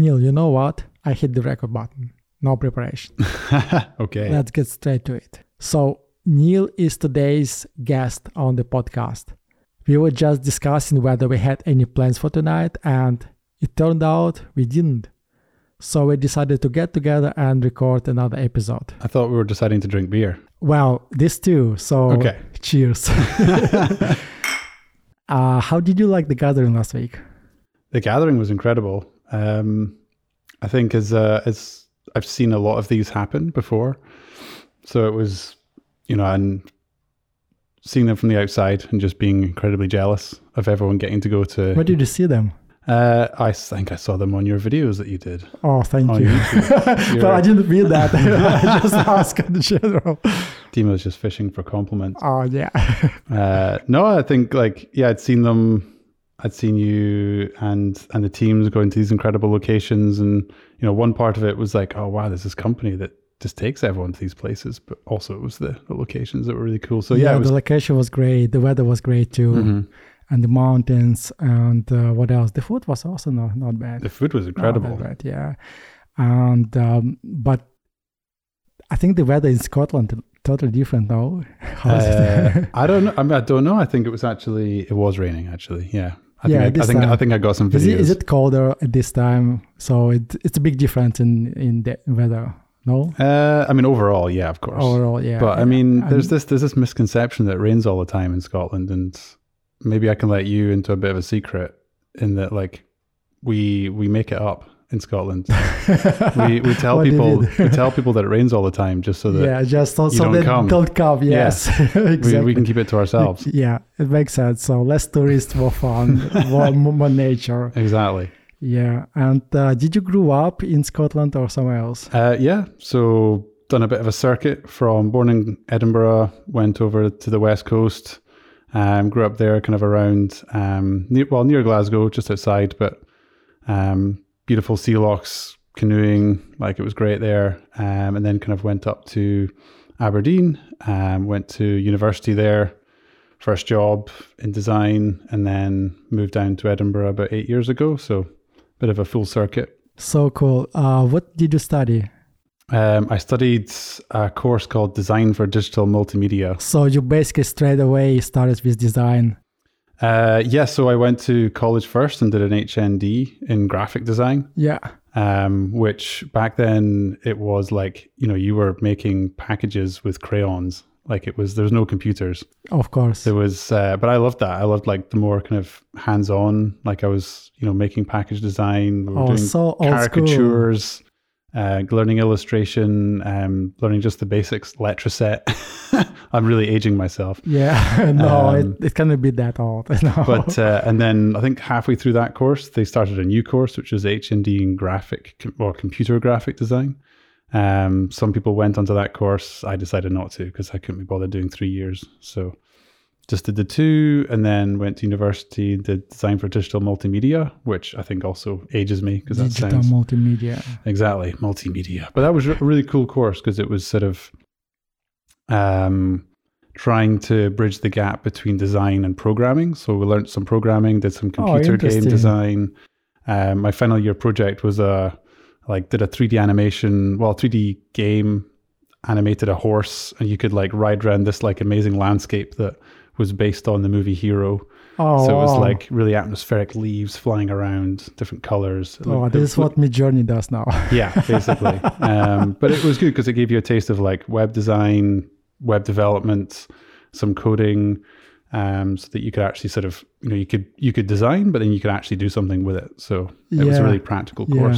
Neil, you know what? I hit the record button. No preparation. okay. Let's get straight to it. So, Neil is today's guest on the podcast. We were just discussing whether we had any plans for tonight, and it turned out we didn't. So, we decided to get together and record another episode. I thought we were deciding to drink beer. Well, this too. So, Okay. cheers. uh, how did you like the gathering last week? The gathering was incredible. Um, I think as uh, as I've seen a lot of these happen before, so it was, you know, and seeing them from the outside and just being incredibly jealous of everyone getting to go to. Where did you see them? Uh, I think I saw them on your videos that you did. Oh, thank you. But I didn't read that. I just asked in general. Timo's just fishing for compliments. Oh, yeah. Uh, no, I think like yeah, I'd seen them. I'd seen you and and the teams going to these incredible locations, and you know, one part of it was like, oh wow, there's this company that just takes everyone to these places, but also it was the, the locations that were really cool. So yeah, yeah, was the location was great. The weather was great too. Mhm. And the mountains and uh, what else? The food was also not, not bad. the food was incredible. bad, yeah. And, um, but I think the weather in Scotland totally different now. Uh. I don't know. I mean, I don't know. I think it was actually it was raining. Actually, yeah. I Yeah, think I, I think I think I got some videos. Is it, is it colder at this time? So it, it's a big difference in, in the weather, no? Uh, I mean, overall, yeah, of course. Overall, yeah. But I mean, there's And- this there's this misconception that it rains all the time in Scotland, and maybe I can let you into a bit of a secret in that like we we make it up in Scotland. we we tell people we tell people that it rains all the time just so that yeah, just so, so don't come. don't come. Yes, exactly. we, we can keep it to ourselves. Yeah, it makes sense. So less tourists, more fun, more, more nature. exactly. Yeah. And uh, did you grow up in Scotland or somewhere else? Uh, yeah. So done a bit of a circuit from born in Edinburgh, went over to the west coast, um, grew up there, kind of around um, near, well near Glasgow, just outside, but um, beautiful sea lochs, canoeing, like it was great there, um, and then kind of went up to Aberdeen, um, went to university there. First job in design, and then moved down to Edinburgh about eight years ago. So, bit of a full circuit. So cool. Uh, what did you study? Um, I studied a course called Design for Digital Multimedia. So you basically straight away started with design. Uh, yeah, so I went to college first and did an HND in graphic design, Yeah. um, which back then it was like, you know, you were making packages with crayons. Like it was, there was no computers. Of course. There was, uh, but I loved that. I loved like the more kind of hands on, like I was, you know, making package design, we Oh, doing so old school. Uh, learning illustration, um, learning just the basics, Letraset. I'm really aging myself. Yeah. no, Um, it, it cannot be that old. No. But uh, and then I think halfway through that course, they started a new course, which was HND in graphic com- or computer graphic design. Um, some people went onto that course. I decided not to because I couldn't be bothered doing three years. So just did the two, and then went to university, did design for digital multimedia, which I think also ages me because that Digital sounds multimedia. Exactly, multimedia. But that was a really cool course because it was sort of um, trying to bridge the gap between design and programming. So we learned some programming, did some computer game design. Um, my final year project was a like did a 3D animation, well, 3D game animated a horse, and you could like ride around this like amazing landscape that was based on the movie Hero. Oh, so it was wow. like really atmospheric leaves flying around, different colors. Oh, this it is what Mid Journey does now. yeah, basically. um, but it was good because it gave you a taste of like web design, web development, some coding, um, so that you could actually sort of you know you could you could design, but then you could actually do something with it. So it was a really practical Yeah.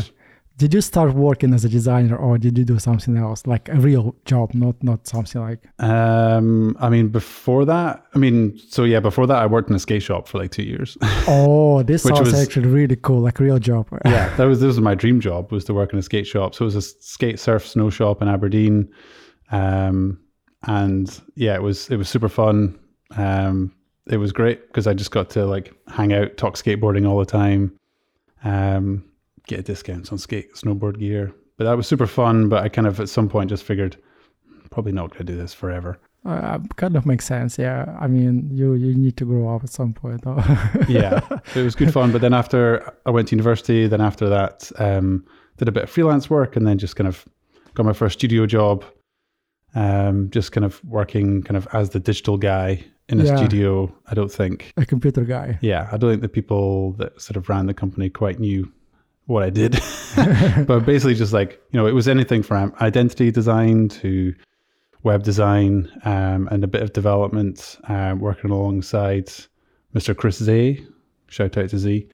Did you start working as a designer, or did you do something else, like a real job, not not something like? Um, I mean, before that, I mean, so yeah, before that, I worked in a skate shop for like two years. Oh, this sounds was- actually really cool, like real job. yeah, that was this was my dream job was to work in a skate shop. So it was a skate surf snow shop in Aberdeen, um, and yeah, it was it was super fun. Um, it was great because I just got to like hang out, talk skateboarding all the time, um, get discounts on skate snowboard gear. But that was super fun. But I kind of at some point just figured probably not going to do this forever. Uh, kind of makes sense. Yeah. I mean, you you need to grow up at some point. though. yeah, it was good fun. But then after I went to university, then after that, um, did a bit of freelance work, and then just kind of got my first studio job. Um, just kind of working kind of as the digital guy in a Yeah. studio. I don't think, a computer guy. yeah, I don't think the people that sort of ran the company quite knew what I did. but basically, just like you know, it was anything from identity design to web design um, and a bit of development, um, working alongside Mr. Chris Z. Shout out to Z.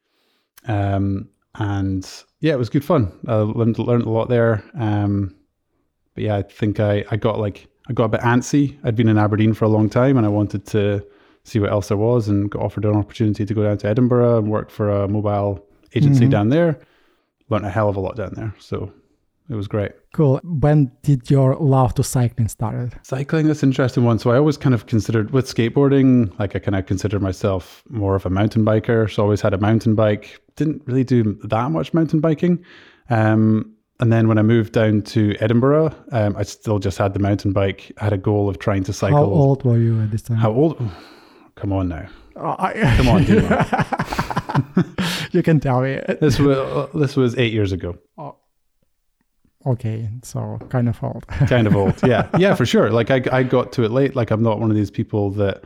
Um, and yeah, it was good fun. I learned, learned a lot there. Um, but yeah, I think I, I got like I got a bit antsy. I'd been in Aberdeen for a long time, and I wanted to see what else there was, and got offered an opportunity to go down to Edinburgh and work for a mobile agency Mhm. down there. Learned a hell of a lot down there, so it was great. Cool. When did your love to cycling started? Cycling, that's an interesting one. So I always kind of considered with skateboarding, like I kind of considered myself more of a mountain biker. So I always had a mountain bike. Didn't really do that much mountain biking. Um, and then when I moved down to Edinburgh, um, I still just had the mountain bike. I had a goal of trying to cycle. How old were you at this time? How old? Come on now. Oh, I- Come on. you can tell me. This was this was eight years ago. Oh. Okay, so kind of old. kind of old. Yeah, yeah, for sure. Like I, I got to it late. Like I'm not one of these people that,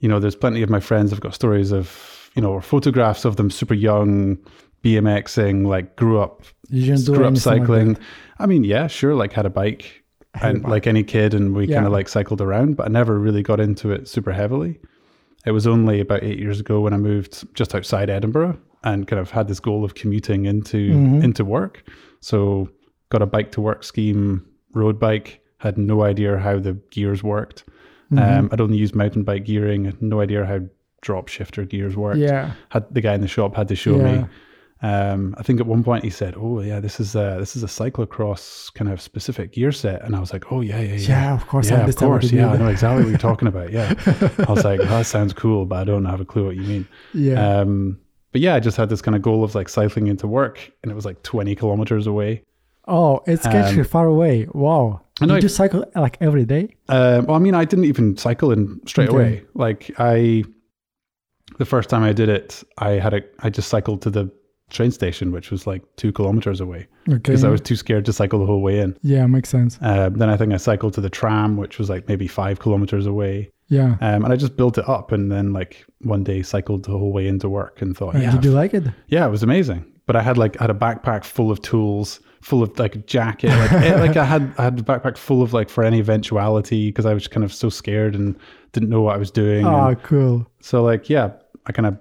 you know, there's plenty of my friends have got stories of, you know, or photographs of them super young, BMXing, like grew up, You didn't do grew up anything like cycling. I mean, yeah, sure, like had a bike, Had a and bike. like any kid, and we Yeah. kind of like cycled around, but I never really got into it super heavily. It was only about eight years ago when I moved just outside Edinburgh and kind of had this goal of commuting into Mhm. into work. So got a bike to work scheme, road bike. Had no idea how the gears worked. Mm-hmm. Um, I'd only used mountain bike gearing. Had no idea how drop shifter gears worked. Yeah, Had the guy in the shop had to show Yeah. me. Um, I think at one point he said, "Oh yeah, this is a this is a cyclocross kind of specific gear set," and I was like, "Oh yeah, yeah, yeah." yeah. Of course, I Yeah, of course. Yeah, I know exactly what you're talking about. Yeah. I was like, that sounds cool, but I don't have a clue what you mean. Yeah, Um, but yeah, I just had this kind of goal of like cycling into work, and it was like 20 kilometers away. oh, it's actually far away. Wow. And know Did you cycle like every day? Um, well, I mean, I didn't even cycle in straight Okay. away. Like I, the first time I did it, I had a, I just cycled to the train station, which was like two kilometers away Okay. because I was too scared to cycle the whole way in. yeah, makes sense. Um, then I think I cycled to the tram, which was like maybe five kilometers away. Yeah. Um, and I just built it up and then like one day cycled the whole way into work and thought, yeah, Did you like it? yeah, it was amazing. But I had like I had a backpack full of tools, full of like a jacket, like eh, like I had I had a backpack full of like for any eventuality because I was kind of so scared and didn't know what I was doing. Oh, And cool. so like yeah, I kind of,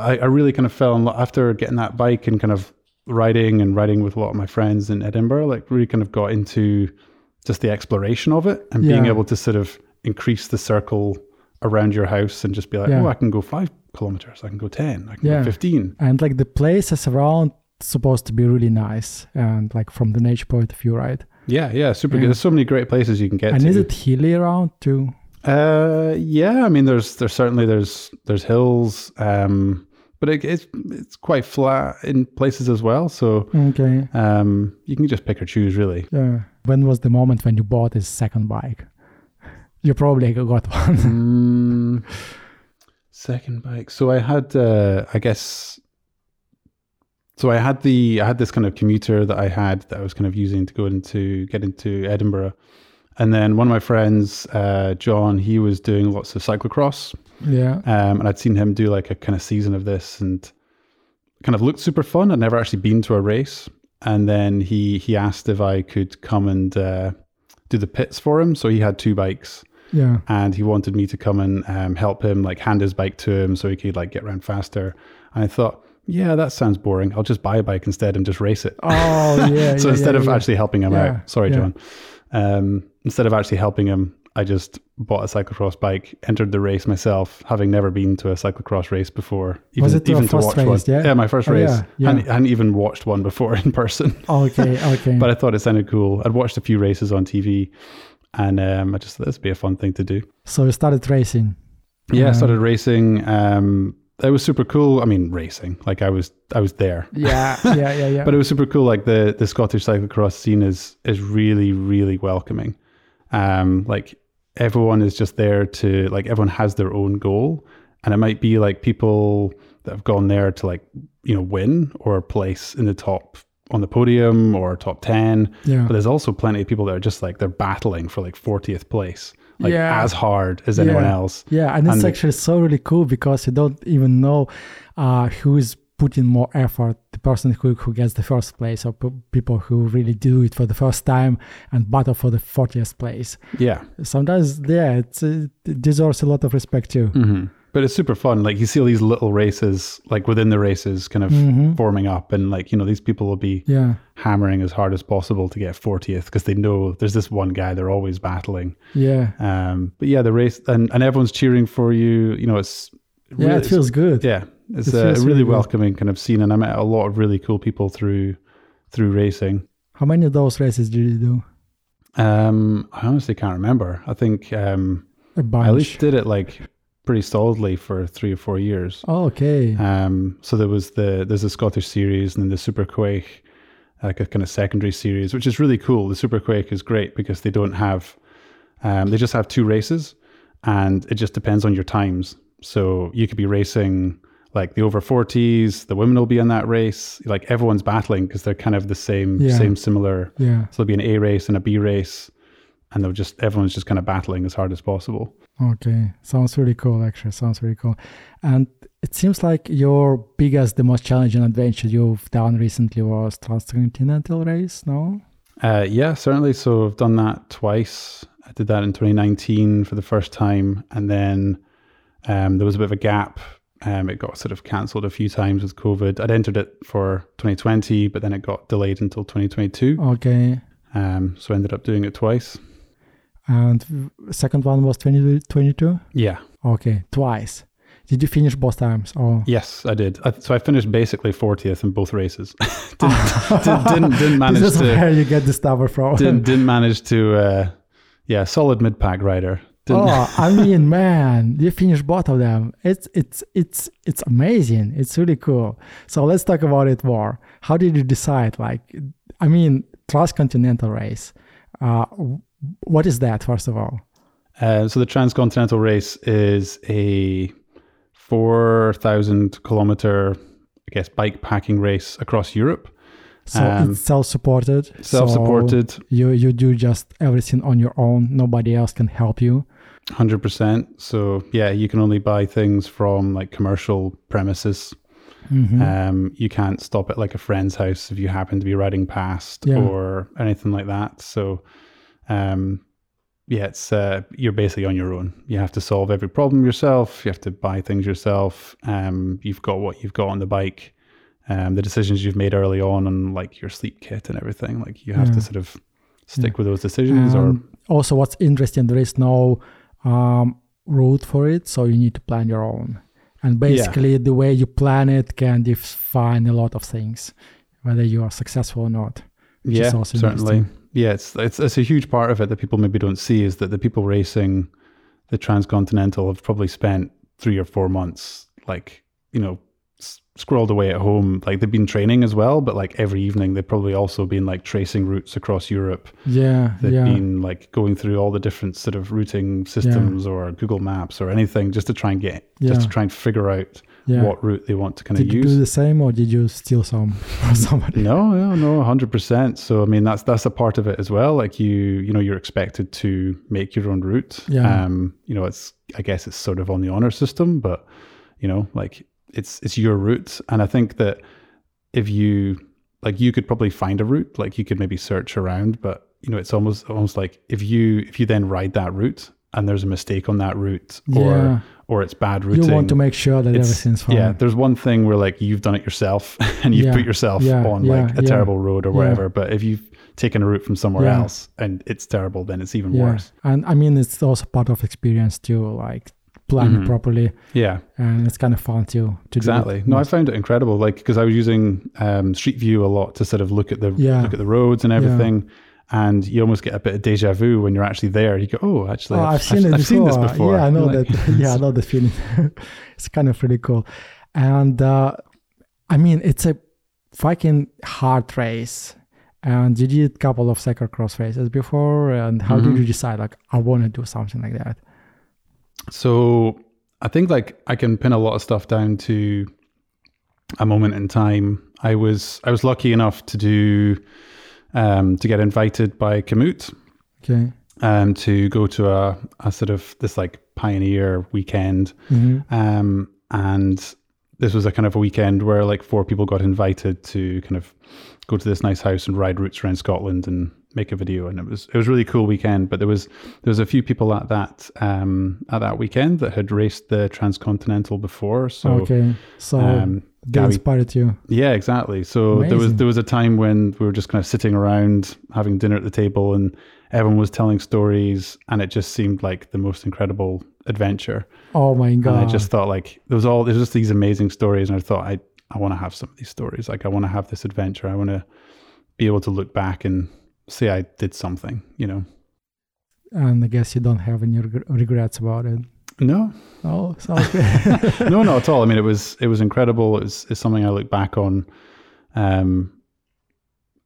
but I, I really kind of fell in love after getting that bike and kind of riding and riding with a lot of my friends in Edinburgh. Like really kind of got into just the exploration of it and being able to sort of increase the circle around your house and just be like, Yeah. oh, I can go five kilometers, I can go ten, I can Yeah. go fifteen. And like the places around supposed to be really nice and like from the nature point of view, right? Yeah, yeah, super Yeah. good. There's so many great places you can get and to. is it hilly around too? Uh, yeah, I mean, there's there's certainly there's there's hills, um, but it, it's it's quite flat in places as well. So Okay. um, you can just pick or choose, really. Yeah. When was the moment when you bought this second bike? You probably got one. Mm, second bike. So I had, uh, I guess. So I had the I had this kind of commuter that I had that I was kind of using to go into get into Edinburgh, and then one of my friends, uh, John, he was doing lots of cyclocross, yeah. um, and I'd seen him do like a kind of season of this, and kind of looked super fun. I'd never actually been to a race, and then he he asked if I could come and uh, do the pits for him. So he had two bikes, Yeah. and he wanted me to come and um, help him, like hand his bike to him so he could like get around faster. And I thought, yeah, that sounds boring. I'll just buy a bike instead and just race it. Oh yeah. so yeah, instead yeah, of yeah. actually helping him out, sorry. John. Um, instead of actually helping him, I just bought a cyclocross bike, entered the race myself, having never been to a cyclocross race before. Even, Was it your even to first watch race, one. yeah? yeah, my first Oh, race. yeah, yeah. Hadn't, hadn't even watched one before in person. Okay. Okay. but I thought it sounded cool. I'd watched a few races on TV, and um, I just thought this would be a fun thing to do. so you started racing. Yeah, I Um, started racing. Um, it was super cool. I mean, racing. Like I was, I was there. Yeah. Yeah. Yeah. Yeah. But it was super cool. Like the the Scottish cyclocross scene is is really really welcoming. Um, like everyone is just there to like everyone has their own goal, and it might be like people that have gone there to like you know win or place in the top on the podium or top 10 Yeah. but there's also plenty of people that are just like they're battling for like 40th place like Yeah. as hard as anyone Yeah. else Yeah, and it's And- actually so really cool because you don't even know uh, who is putting more effort the person who, who gets the first place or p- people who really do it for the first time and battle for the 40th place. yeah Sometimes, yeah, it's, it deserves a lot of respect too. hmm But it's super fun. Like you see all these little races, like within the races, kind of Mhm. forming up, and like you know, these people will be Yeah, hammering as hard as possible to get 40th because they know there's this one guy they're always battling. yeah, Um, but yeah, the race and, and everyone's cheering for you. You know, it's yeah, it feels good. yeah, it's It a really good. welcoming kind of scene, and I met a lot of really cool people through through racing. How many of those races did you do? Um, I honestly can't remember. I think um. I at least did it like pretty solidly for three or four years. oh, okay. Um, so there was the there's a Scottish series and then the SuperQuaich, like a kind of secondary series, which is really cool. The SuperQuaich is great because they don't have, um, they just have two races, and it just depends on your times. So you could be racing like the over 40s, the women will be in that race. Like everyone's battling because they're kind of the same, Yeah. same similar. yeah. So there'll be an A race and a B race, and they'll just everyone's just kind of battling as hard as possible. Okay, sounds really cool. Actually, sounds really cool. And it seems like your biggest, the most challenging adventure you've done recently was transcontinental race. No? Uh, yeah, certainly. So I've done that twice. I did that in 2019 for the first time, and then um, there was a bit of a gap. Um, it got sort of cancelled a few times with COVID. I'd entered it for 2020, but then it got delayed until 2022. Okay, Um, so I ended up doing it twice. and second one was 2022. Yeah. Okay, twice. Did you finish both times? Oh, Yes, I did. I, so I finished basically 40th in both races. didn't, didn't, didn't, manage this is to. where you get this number from. Didn't, didn't manage to. Uh, yeah, solid mid pack rider. Oh, I mean, man, you finished both of them. It's it's it's it's amazing. It's really cool. So let's talk about it more. How did you decide? Like, I mean, transcontinental race. Uh, what is that? First of all. Uh, so the transcontinental race is a four thousand kilometer, I guess, bike packing race across Europe. So Um, it's self-supported. Self-supported, you you do just everything on your own. Nobody else can help you. Hundred percent. So yeah, you can only buy things from like commercial premises. Mhm. Um, you can't stop at like a friend's house if you happen to be riding past Yeah. or anything like that. So, um, yeah, it's uh, you're basically on your own. You have to solve every problem yourself. You have to buy things yourself. Um, you've got what you've got on the bike. Um, the decisions you've made early on, on like your sleep kit and everything. Like you have Yeah. to sort of stick with those decisions. or also, what's interesting, there is no um, route for it, so you need to plan your own. And basically, the way you plan it can define a lot of things, whether you are successful or not. yeah, certainly. Yeah, it's, it's it's a huge part of it that people maybe don't see is that the people racing the transcontinental have probably spent three or four months, like you know, s- scrolled away at home. Like they've been training as well, but like every evening they've probably also been like tracing routes across Europe. Yeah, They've yeah, been like going through all the different sort of routing systems or Google Maps or anything just to try and get just to try and figure out yeah. what route they want to kind of Did you use. do the same, or did you steal some from somebody? No, no, no, hundred percent. So I mean, that's that's a part of it as well. Like you, you know, you're expected to make your own route. Yeah. Um, you know, it's I guess it's sort of on the honor system, but you know, like it's it's your route, and I think that if you like, you could probably find a route. Like you could maybe search around, but you know, it's almost almost like if you if you then ride that route and there's a mistake on that route, or Yeah. or it's bad routing, You want to make sure that everything's fine. yeah, there's one thing where like you've done it yourself and you've Yeah, put yourself yeah, on like a terrible road or yeah. whatever. But if you've taken a route from somewhere else and it's terrible, then it's even worse. And I mean, it's also part of experience too, like planning Mhm. properly, Yeah, and it's kind of fun too to exactly. do it. No, I found it incredible. Like because I was using um, Street View a lot to sort of look at the Yeah. look at the roads and everything. And you almost get a bit of deja vu when you're actually there. You go, "Oh, actually, Oh, I've, seen it I've seen this before. before." Yeah, I know Like, that. yeah, I know the feeling. it's kind of really cool. And uh, I mean, it's a fucking hard race. And you did a couple of cyclocross races before. And how Mhm. did you decide, like, I want to do something like that? So I think like I can pin a lot of stuff down to a moment in time. I was I was lucky enough to do um, to get invited by Komoot Okay. um, to go to a, a sort of this like pioneer weekend. hmm Um, and this was a kind of a weekend where like four people got invited to kind of go to this nice house and ride routes around Scotland and make a video. And it was it was really cool weekend. But there was there was a few people at that um, at that weekend that had raced the transcontinental before. So okay. So um, they Gabby- inspired you. yeah, exactly. So there was there was a time when we were just kind of sitting around having dinner at the table, and everyone was telling stories, and it just seemed like the most incredible adventure. Oh my God. And I just thought like there was all there's just these amazing stories, and I thought I I want to have some of these stories. Like I want to have this adventure. I want to be able to look back and say I did something. You know? and I guess you don't have any reg- regrets about it. No, Oh, no, not at all. I mean, it was it was incredible. It was it's something I look back on, um,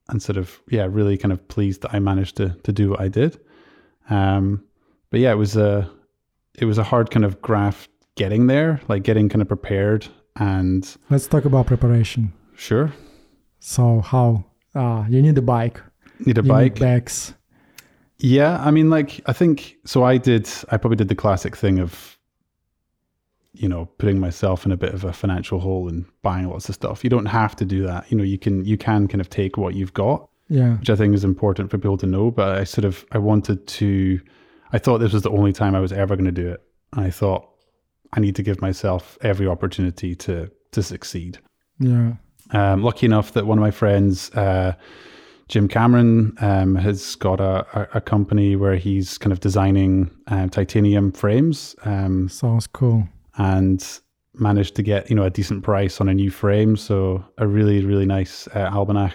and sort of yeah, really kind of pleased that I managed to to do what I did. Um, but yeah, it was a it was a hard kind of graft getting there, like getting kind of prepared and Let's talk about preparation. sure So how? Uh, you need a bike. need a you bike. Need bags. Yeah, I mean, like I think so. I did. I probably did the classic thing of, you know, putting myself in a bit of a financial hole and buying lots of stuff. You don't have to do that. You know, you can you can kind of take what you've got, Yeah. which I think is important for people to know. But I sort of I wanted to. I thought this was the only time I was ever going to do it. And I thought I need to give myself every opportunity to to succeed. Yeah. Um, lucky enough that one of my friends, uh, Jim Cameron, um, has got a, a, a company where he's kind of designing um, titanium frames um, Sounds cool. and managed to get you know a decent price on a new frame. So a really really nice uh, Albanach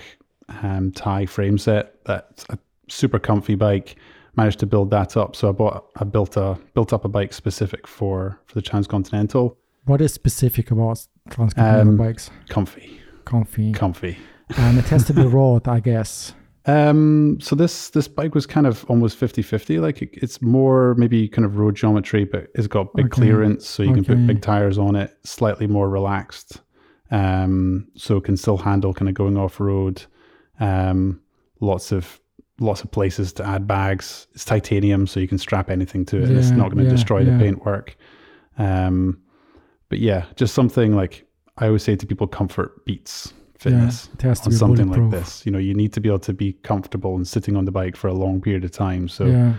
um, tie frame set. That's a super comfy bike. Managed to build that up. So I bought I built a built up a bike specific for for the Transcontinental. What is specific about transcontinental Um, bikes? Comfy, Comfy. comfy. and it has to be road, I guess. Um, so this this bike was kind of almost 50-50. Like it, it's more maybe kind of road geometry, but it's got big Okay. clearance, so you can put big tires on it. Slightly more relaxed, um, so it can still handle kind of going off road. Um, lots of lots of places to add bags. It's titanium, so you can strap anything to it. and it's not going to yeah, destroy yeah. the paintwork. Um, but yeah, just something like I always say to people: comfort beats fitness Yeah, it has to on something like this. You know, you need to be able to be comfortable and sitting on the bike for a long period of time. So, yeah.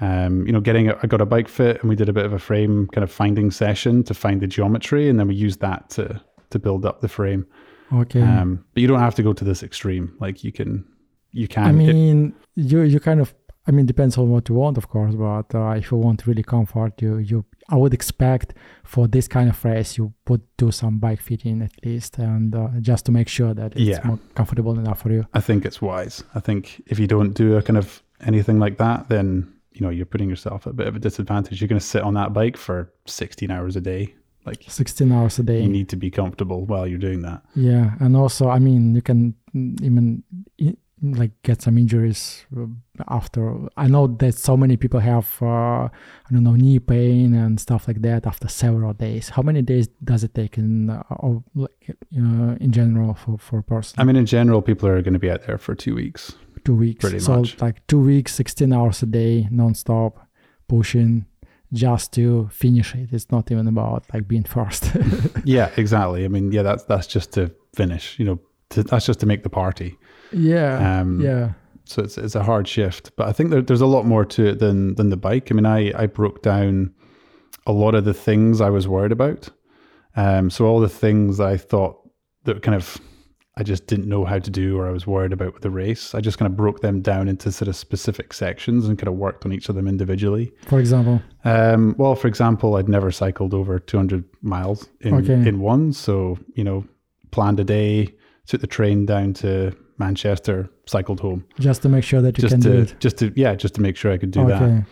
um, you know, getting a, I got a bike fit and we did a bit of a frame kind of finding session to find the geometry, and then we used that to to build up the frame. Okay. Um, but you don't have to go to this extreme. Like you can, you can. I it- mean, you you kind of. I mean, depends on what you want, of course. But uh, if you want really comfort, you you I would expect for this kind of race you would do some bike fitting at least, and uh, just to make sure that it's Yeah. more comfortable enough for you. I think it's wise. I think if you don't do a kind of anything like that, then you know you're putting yourself at a bit of a disadvantage. You're going to sit on that bike for 16 hours a day. Like 16 hours a day. you need to be comfortable while you're doing that. Yeah, and also, I mean, you can mm, even like get some injuries uh, after. I know that so many people have, uh, I don't know, knee pain and stuff like that after several days. How many days does it take in, uh, like, uh, in general for for a person? I mean, in general, people are going to be out there for two weeks. two weeks. pretty so much. like two weeks, sixteen hours a day, nonstop, pushing, just to finish it. It's not even about like being first. Yeah, exactly. I mean, yeah, that's that's just to finish. You know, to, that's just to make the party. Yeah, Um, yeah. So it's it's a hard shift, but I think there, there's a lot more to it than than the bike. I mean, I I broke down a lot of the things I was worried about. Um, so all the things I thought that kind of I just didn't know how to do or I was worried about with the race, I just kind of broke them down into sort of specific sections and kind of worked on each of them individually. For example, Um, well, for example, I'd never cycled over 200 miles in, Okay. in one. So, you know, planned a day, took the train down to Manchester, cycled home. just to make sure that you just can do to, it. just to, yeah, just to make sure I could do okay.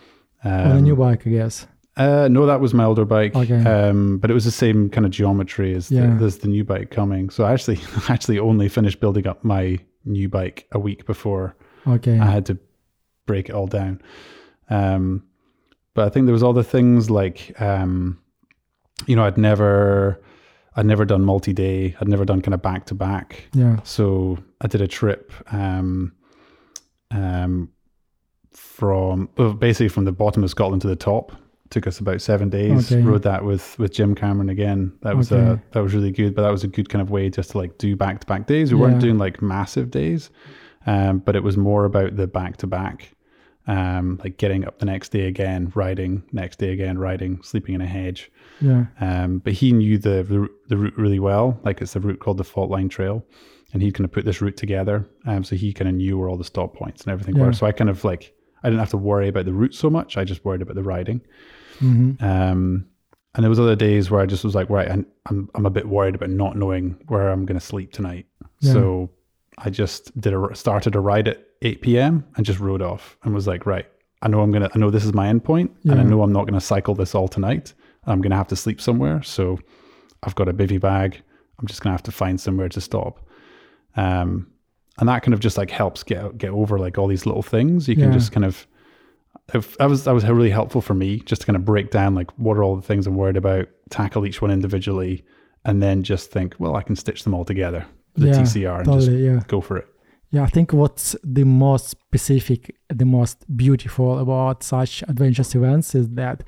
that. on a new Um, bike, I guess. uh, no, that was my older bike. Okay. Um, but it was the same kind of geometry as Yeah. the, as the new bike coming. So I actually, actually only finished building up my new bike a week before Okay. I had to break it all down. Um, but I think there was other things like, um, you know, I'd never, I'd never done multi-day. I'd never done kind of back to back. yeah. So I did a trip, um, um, from basically from the bottom of Scotland to the top. Took us about seven days. Okay. Rode that with with Jim Cameron again. That was Okay. uh, that was really good. But that was a good kind of way just to like do back to back days. We weren't doing like massive days, um, but it was more about the back to back, um, like getting up the next day again, riding, next day again, riding, sleeping in a hedge. Yeah. Um, but he knew the, the the route really well. Like it's a route called the Fault Line Trail, and he'd kind of put this route together. Um, so he kind of knew where all the stop points and everything Yeah. were. So I kind of like I didn't have to worry about the route so much. I just worried about the riding. hmm Um, and there was other days where I just was like, right, I'm I'm, I'm a bit worried about not knowing where I'm going to sleep tonight. Yeah. So I just did a started a ride at 8 p.m. and just rode off and was like, right, I know I'm gonna, I know this is my end point, and I know I'm not gonna cycle this all tonight. I'm gonna have to sleep somewhere, so I've got a bivy bag. I'm just gonna have to find somewhere to stop. Um, and that kind of just like helps get get over like all these little things. You can Yeah. just kind of if that was that was really helpful for me just to kind of break down like what are all the things I'm worried about, tackle each one individually, and then just think, well, I can stitch them all together the Yeah, TCR and Totally. Yeah. just go for it. Yeah, I think what's the most specific, the most beautiful about such adventurous events is that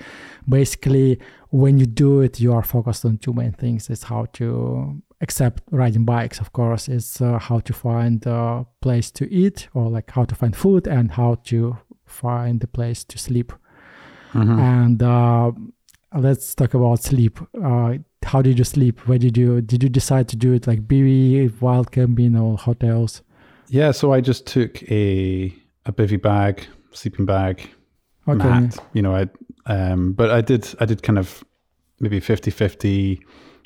basically when you do it, you are focused on two main things. It's how to accept riding bikes, of course, it's uh, how to find a place to eat or like how to find food and how to find a place to sleep. Mhm. And uh, let's talk about sleep. Uh, how did you sleep? Where did you did you decide to do it like BB, wild camping, or hotels? Yeah, so I just took a a bivy bag, sleeping bag, Okay. mat. You know, I um, but I did I did kind of maybe 50-50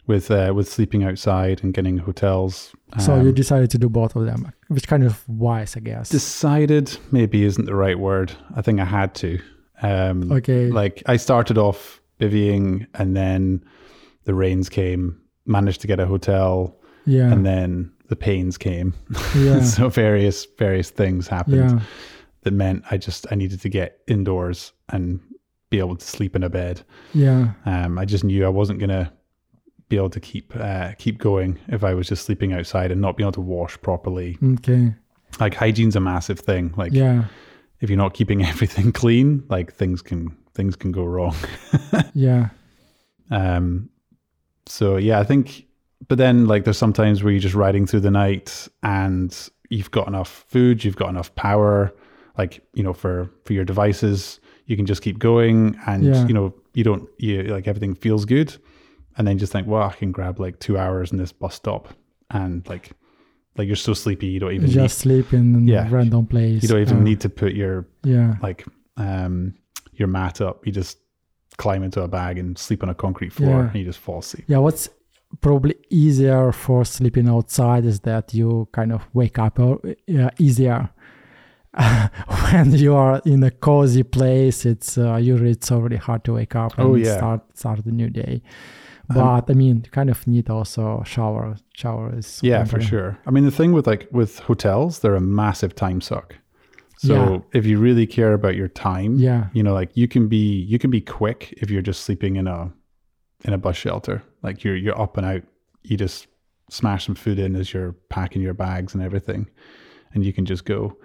with uh, with sleeping outside and getting hotels. So you Um, decided to do both of them, which kind of wise, I guess. decided maybe isn't the right word. I think I had to. Um, okay. Like I started off bivvying and then the rains came, managed to get a hotel, yeah. and then the pains came. yeah. so various various things happened yeah. that meant I just I needed to get indoors and be able to sleep in a bed. Yeah. Um, I just knew I wasn't gonna be able to keep uh, keep going if I was just sleeping outside and not being able to wash properly. Okay. Like hygiene's a massive thing. Like Yeah. if you're not keeping everything clean, like things can things can go wrong. Yeah. Um, so yeah, I think, but then like there's sometimes where you're just riding through the night and you've got enough food, you've got enough power, like you know for for your devices, you can just keep going, and Yeah. you know you don't you like everything feels good, and then just think, well, I can grab like two hours in this bus stop, and like like you're so sleepy you don't even Just sleep in Yeah. a random place. you don't even Uh, need to put your Yeah. like um your mat up. You just climb into a bag and sleep on a concrete floor, Yeah. and you just fall asleep. Yeah. What's probably easier for sleeping outside is that you kind of wake up easier. when you are in a cozy place, it's uh, usually it's already hard to wake up and Oh, yeah. start start the new day. Um, But I mean, you kind of need also shower. Shower is Yeah, for sure. I mean, the thing with like with hotels, they're a massive time suck. So Yeah. if you really care about your time, Yeah, you know, like you can be you can be quick if you're just sleeping in a in a bus shelter. Like you're you're up and out. You just smash some food in as you're packing your bags and everything, and you can just go.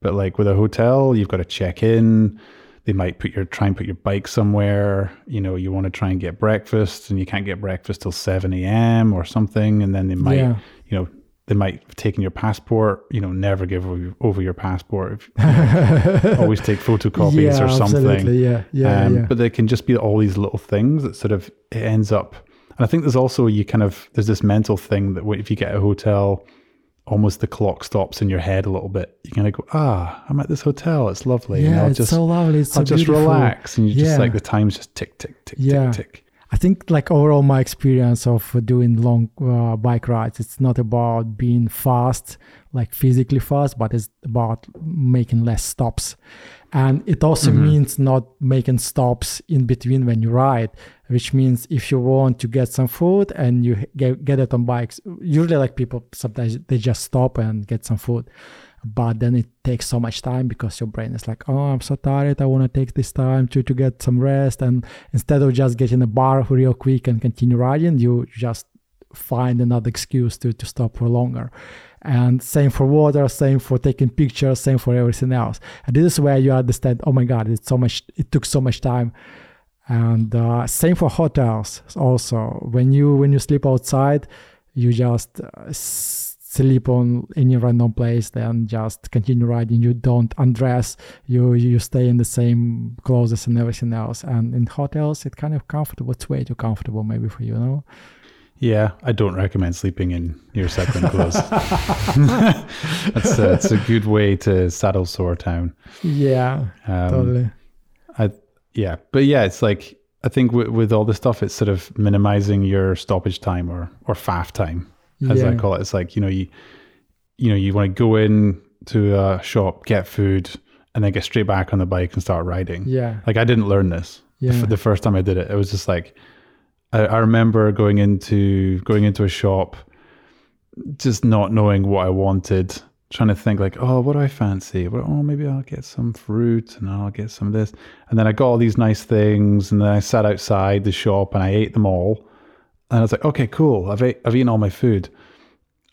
But like with a hotel, you've got to check in. They might put your try and put your bike somewhere. You know, you want to try and get breakfast, and you can't get breakfast till seven a.m. or something, and then they might yeah, you know, they might have taken your passport. You know, never give over, your passport. If, always take photocopies yeah, or something. Absolutely. Yeah, yeah, um, yeah. But there can just be all these little things that sort of it ends up. And I think there's also you kind of there's this mental thing that if you get a hotel, almost the clock stops in your head a little bit. You kind of go, ah, I'm at this hotel. It's lovely. and yeah, I'll it's just so lovely. It's so I'll just beautiful. relax, and you Yeah. just like the time's just tick tick tick Yeah. tick tick. I think like overall my experience of doing long uh, bike rides, it's not about being fast, like physically fast, but it's about making less stops. And it also mm-hmm. means not making stops in between when you ride, which means if you want to get some food and you get, get it on bikes, usually like people sometimes they just stop and get some food but then it takes so much time because your brain is like oh i'm so tired i want to take this time to, to get some rest and instead of just getting a bar real quick and continue riding you just find another excuse to, to stop for longer and same for water same for taking pictures same for everything else. And this is where you understand oh my god it's so much it took so much time. And uh, same for hotels also. When you when you sleep outside you just uh, sleep on any random place then just continue riding. You don't undress. You you stay in the same clothes and everything else. And in hotels it's kind of comfortable it's way too comfortable maybe for you, you know yeah, I don't recommend sleeping in your cycling clothes. that's a, it's a good way to saddle sore town. Yeah, um, totally. I yeah, but yeah, it's like I think with, with all the stuff, it's sort of minimizing your stoppage time or or faff time as yeah. I call it. It's like you know you you know you want to go in to a shop, get food, and then get straight back on the bike and start riding. Yeah, like I didn't learn this. Yeah. The, the first time I did it, it was just like I, I remember going into going into a shop, just not knowing what I wanted trying to think like, oh, what do I fancy? Well, oh, maybe I'll get some fruit and I'll get some of this. And then I got all these nice things, and then I sat outside the shop and I ate them all. And I was like, okay, cool. I've ate, I've eaten all my food.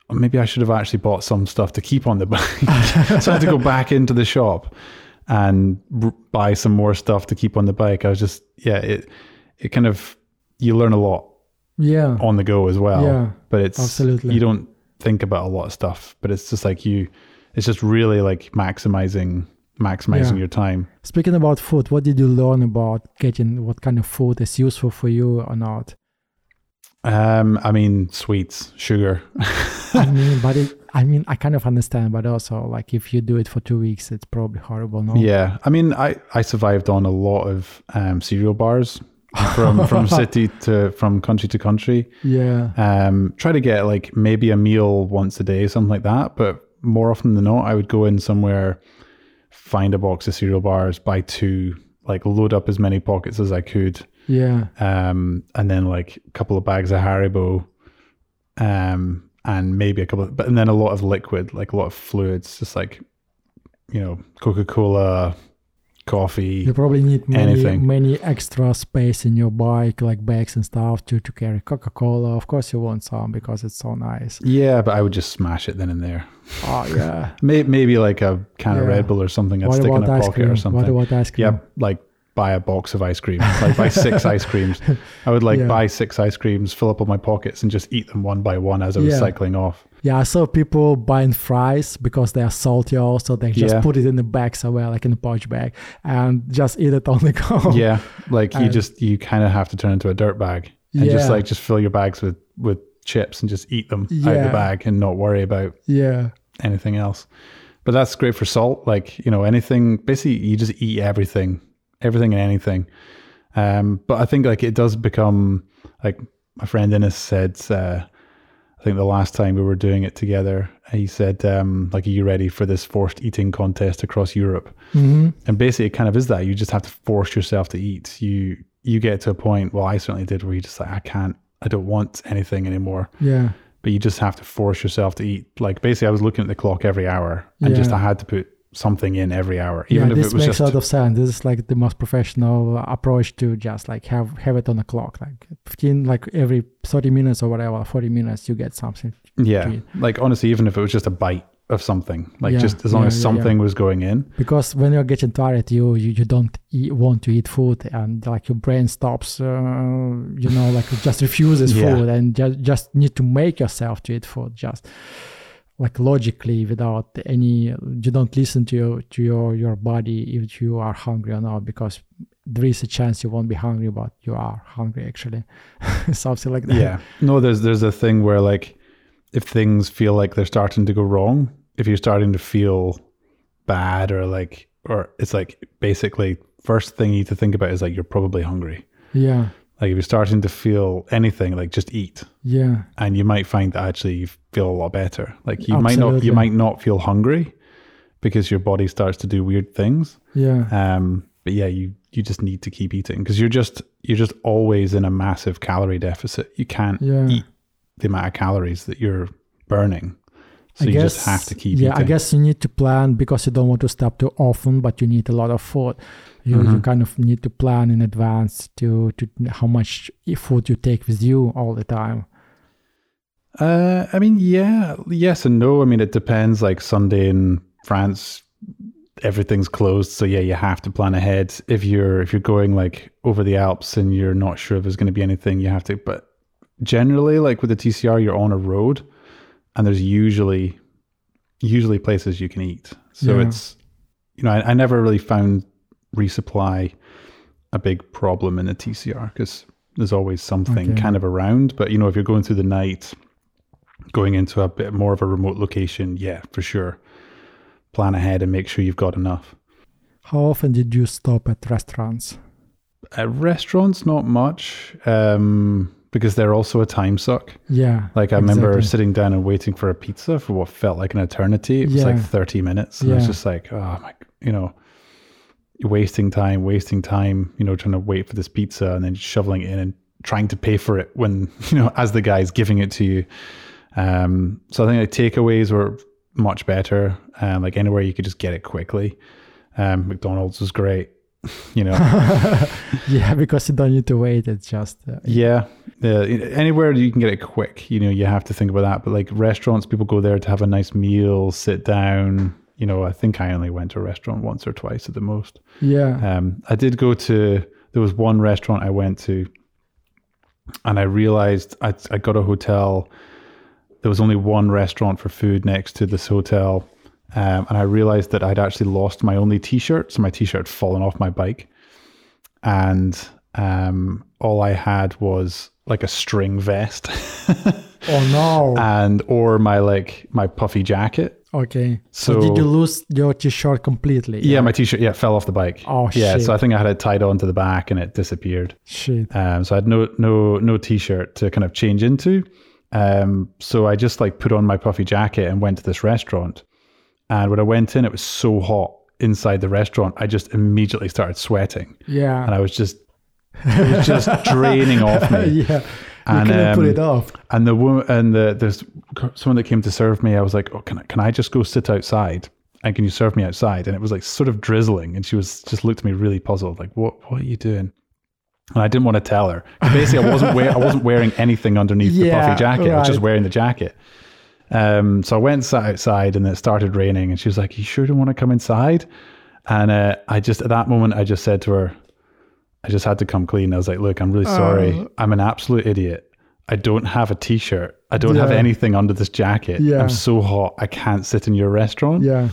Maybe I should have actually bought some stuff to keep on the bike. so I had to go back into the shop and r- buy some more stuff to keep on the bike. I was just, yeah, it it kind of you learn a lot, yeah, on the go as well. Yeah, but it's absolutely you don't think about a lot of stuff, but it's just like you, it's just really like maximizing maximizing yeah. your time. Speaking about food, what did you learn about getting what kind of food is useful for you or not? Um, I mean, sweets, sugar. I mean, but it, I mean, I kind of understand, but also like if you do it for two weeks, it's probably horrible. No. Yeah, I mean, I I survived on a lot of um, cereal bars from from city to from country to country. Yeah. Um, try to get like maybe a meal once a day, something like that. But more often than not, I would go in somewhere, find a box of cereal bars, buy two, like load up as many pockets as I could yeah. Um, and then like a couple of bags of Haribo, um, and maybe a couple of, but and then a lot of liquid, like a lot of fluids, just like, you know, Coca Cola, coffee. You probably need many, anything. many extra space in your bike, like bags and stuff, to to carry Coca Cola. Of course, you want some because it's so nice. Yeah, but I would just smash it then and there. Oh yeah. maybe, maybe like a can yeah. of Red Bull or something. I'd what stick in a pocket cream? or something. What about ice cream? Yeah, like buy a box of ice cream, like buy six ice creams. I would like yeah. buy six ice creams, fill up all my pockets, and just eat them one by one as I was yeah. cycling off. Yeah, I saw people buying fries because they are salty. Also, they just yeah. put it in the bag somewhere, like in a pouch bag, and just eat it on the go. Yeah, like and, you just you kind of have to turn into a dirt bag and just like just fill your bags with with chips and just eat them out of the bag and not worry about yeah anything else. But that's great for salt. Like you know anything. Basically, you just eat everything everything and anything. Um, but I think like it does become like my friend Innes said. Uh, I think the last time we were doing it together, he said, um, like, are you ready for this forced eating contest across Europe? Mm-hmm. And basically, it kind of is that. You just have to force yourself to eat. You you get to a point. Well, I certainly did, where you just like, I can't, I don't want anything anymore. Yeah. But you just have to force yourself to eat. Like basically, I was looking at the clock every hour, and yeah. just I had to put something in every hour, even yeah, if it was makes just. a lot of sense. This is like the most professional approach to just like have have it on the clock, like fifteen, like every thirty minutes or whatever, forty minutes, you get something. Yeah, like honestly, even if it was just a bite of something, like yeah, just as long yeah, as something was going in. Because when you're getting tired, you you, you don't eat, want to eat food, and like your brain stops, uh, you know, like it just refuses food, and just just need to make yourself to eat food, just like logically without any you don't listen to your to your your body if you are hungry or not because there is a chance you won't be hungry but you are hungry actually. Something like that. Yeah. No there's there's a thing where like if things feel like they're starting to go wrong if you're starting to feel bad or like or it's like basically first thing you need to think about is like you're probably hungry. Yeah Like if you're starting to feel anything, like just eat, Yeah. and you might find that actually you feel a lot better. Like you might not, you might not feel hungry because your body starts to do weird things. Yeah. Um, but yeah, you you just need to keep eating because you're just you're just always in a massive calorie deficit. You can't Yeah. eat the amount of calories that you're burning. So I you guess, just have to keep yeah, eating. I guess you need to plan because you don't want to stop too often, but you need a lot of food. You, you Mhm. kind of need to plan in advance to, to how much food you take with you all the time. Uh, I mean, yeah, yes and no. I mean, it depends. Like Sunday in France, everything's closed, so yeah, you have to plan ahead. If you're if you're going like over the Alps and you're not sure if there's going to be anything, you have to. But generally, like with the TCR, you're on a road, and there's usually usually places you can eat. So Yeah. it's you know, I, I never really found resupply a big problem in the TCR because there's always something Okay. kind of around. But you know, if you're going through the night, going into a bit more of a remote location, yeah, for sure. Plan ahead and make sure you've got enough. How often did you stop at restaurants? At restaurants, not much, um, because they're also a time suck. Yeah. Like I remember sitting down and waiting for a pizza for what felt like an eternity. It was like 30 minutes. And I was just like, oh my, you know, wasting time, wasting time, you know, trying to wait for this pizza and then shoveling it in and trying to pay for it when, you know, as the guy's giving it to you. Um, so I think like takeaways were much better. Um, like anywhere you could just get it quickly. Um, McDonald's was great, you know. yeah, because you don't need to wait. It's just uh, Yeah, uh, anywhere you can get it quick, you know, you have to think about that. But like restaurants, people go there to have a nice meal, sit down. You know, I think I only went to a restaurant once or twice at the most. yeah, Um, I did go to. There was one restaurant I went to, and I realized I I got a hotel. There was only one restaurant for food next to this hotel, um, and I realized that I'd actually lost my only T-shirt. So my T-shirt had fallen off my bike, and um, all I had was like a string vest, Oh no. and or my like my puffy jacket. okay. So, so- did you lose your t-shirt completely? Yeah, my T-shirt yeah fell off the bike. Oh, yeah. shit. So I think I had it tied onto the back and it disappeared. Shit. Um, so I had no no no t-shirt to kind of change into. Um, so I just like put on my puffy jacket and went to this restaurant. And when I went in, it was so hot inside the restaurant. I just immediately started sweating, Yeah. and I was just it was just draining off me. yeah. You And, couldn't put um, it off. And the woman and the there's someone that came to serve me. I was like, "Oh, can I, can I just go sit outside? And can you serve me outside?" And it was like sort of drizzling, and she was just looked at me really puzzled, like, "What what are you doing?" And I didn't want to tell her. Basically, I wasn't wear, I wasn't wearing anything underneath the puffy jacket. I was just wearing the jacket. Um, so I went sat outside, and it started raining. And she was like, "You sure don't want to come inside?" And uh, I just at that moment, I just said to her, I just had to come clean. I was like, "Look, I'm really sorry. Oh. I'm an absolute idiot. I don't have a t-shirt. I don't have anything under this jacket. Yeah. I'm so hot. I can't sit in your restaurant." Yeah.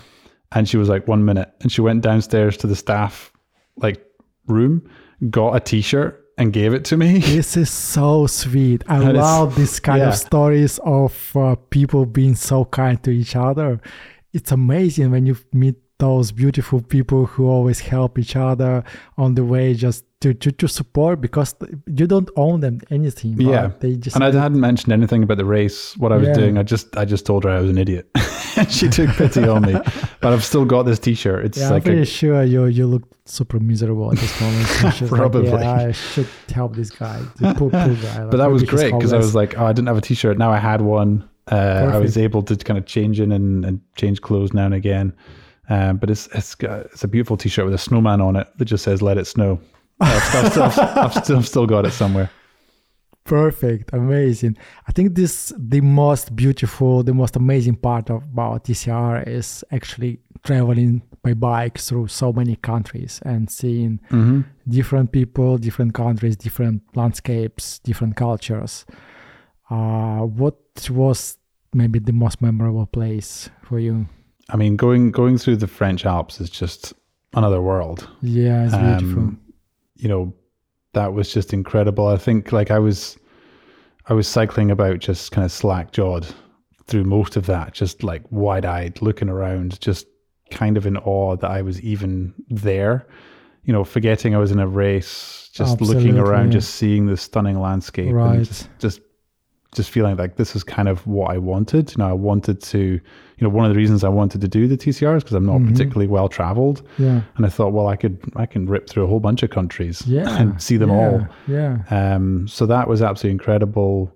And she was like, "One minute," and she went downstairs to the staff like room, got a t-shirt, and gave it to me. This is so sweet. I That is- love this kind yeah. of stories of uh, people being so kind to each other. It's amazing when you meet those beautiful people who always help each other on the way just to, to, to support because you don't own them anything. Yeah. They just And I hadn't mentioned anything about the race, what I was Yeah. doing. I just I just told her I was an idiot. and she took pity on me. But I've still got this t-shirt. It's yeah, I'm like pretty a, sure you you look super miserable at this moment. You're like, Probably. yeah, I should help this guy. The poor, poor guy. but that was great because I was like, oh, I didn't have a t-shirt. Now I had one. Uh, I was able to kind of change in and, and change clothes now and again. Um, but it's it's got, it's a beautiful t-shirt with a snowman on it that just says "Let it snow." I've, I've still, I've, still, I've still got it somewhere. Perfect, amazing. I think this the most beautiful, the most amazing part of, about TCR is actually traveling by bike through so many countries and seeing Mm-hmm. different people, different countries, different landscapes, different cultures. Uh, what was maybe the most memorable place for you? I mean, going going through the French Alps is just another world. Yeah, it's beautiful. You know, that was just incredible. I think like I was, I was cycling about just kind of slack jawed through most of that, just like wide eyed, looking around, just kind of in awe that I was even there. you know, forgetting I was in a race, just looking Absolutely. around, just seeing the stunning landscape, Right. and just, just just feeling like this is kind of what I wanted. You know, I wanted to, you know, one of the reasons I wanted to do the TCR is because I'm not Mhm. particularly well traveled, Yeah. and I thought, well, I could I can rip through a whole bunch of countries Yeah. and see them yeah, all. Yeah. Um, so that was absolutely incredible.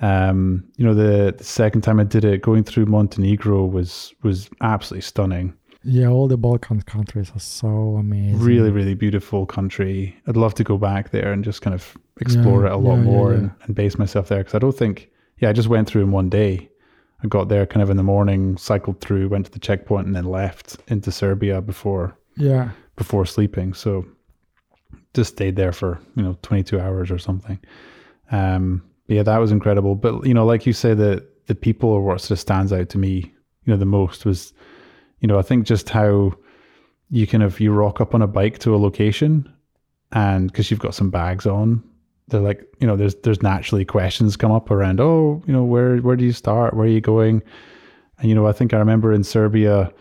Um, you know, the, the second time I did it, going through Montenegro was was absolutely stunning. Yeah. All the Balkan countries are so amazing. Really, really beautiful country. I'd love to go back there and just kind of explore Yeah, it a lot yeah, more yeah. And, and base myself there because I don't think, yeah, I just went through in one day. I got there kind of in the morning, cycled through, went to the checkpoint, and then left into Serbia before Yeah. before sleeping. So just stayed there for, you know, 22 hours or something. Um, yeah, that was incredible. But, you know, like you say, the, the people are what sort of stands out to me, you know, the most was, you know, I think just how you kind of, you rock up on a bike to a location and because you've got some bags on, they're like, you know, there's, there's naturally questions come up around, oh, you know, where, where do you start? Where are you going? And, you know, I think I remember in Serbia,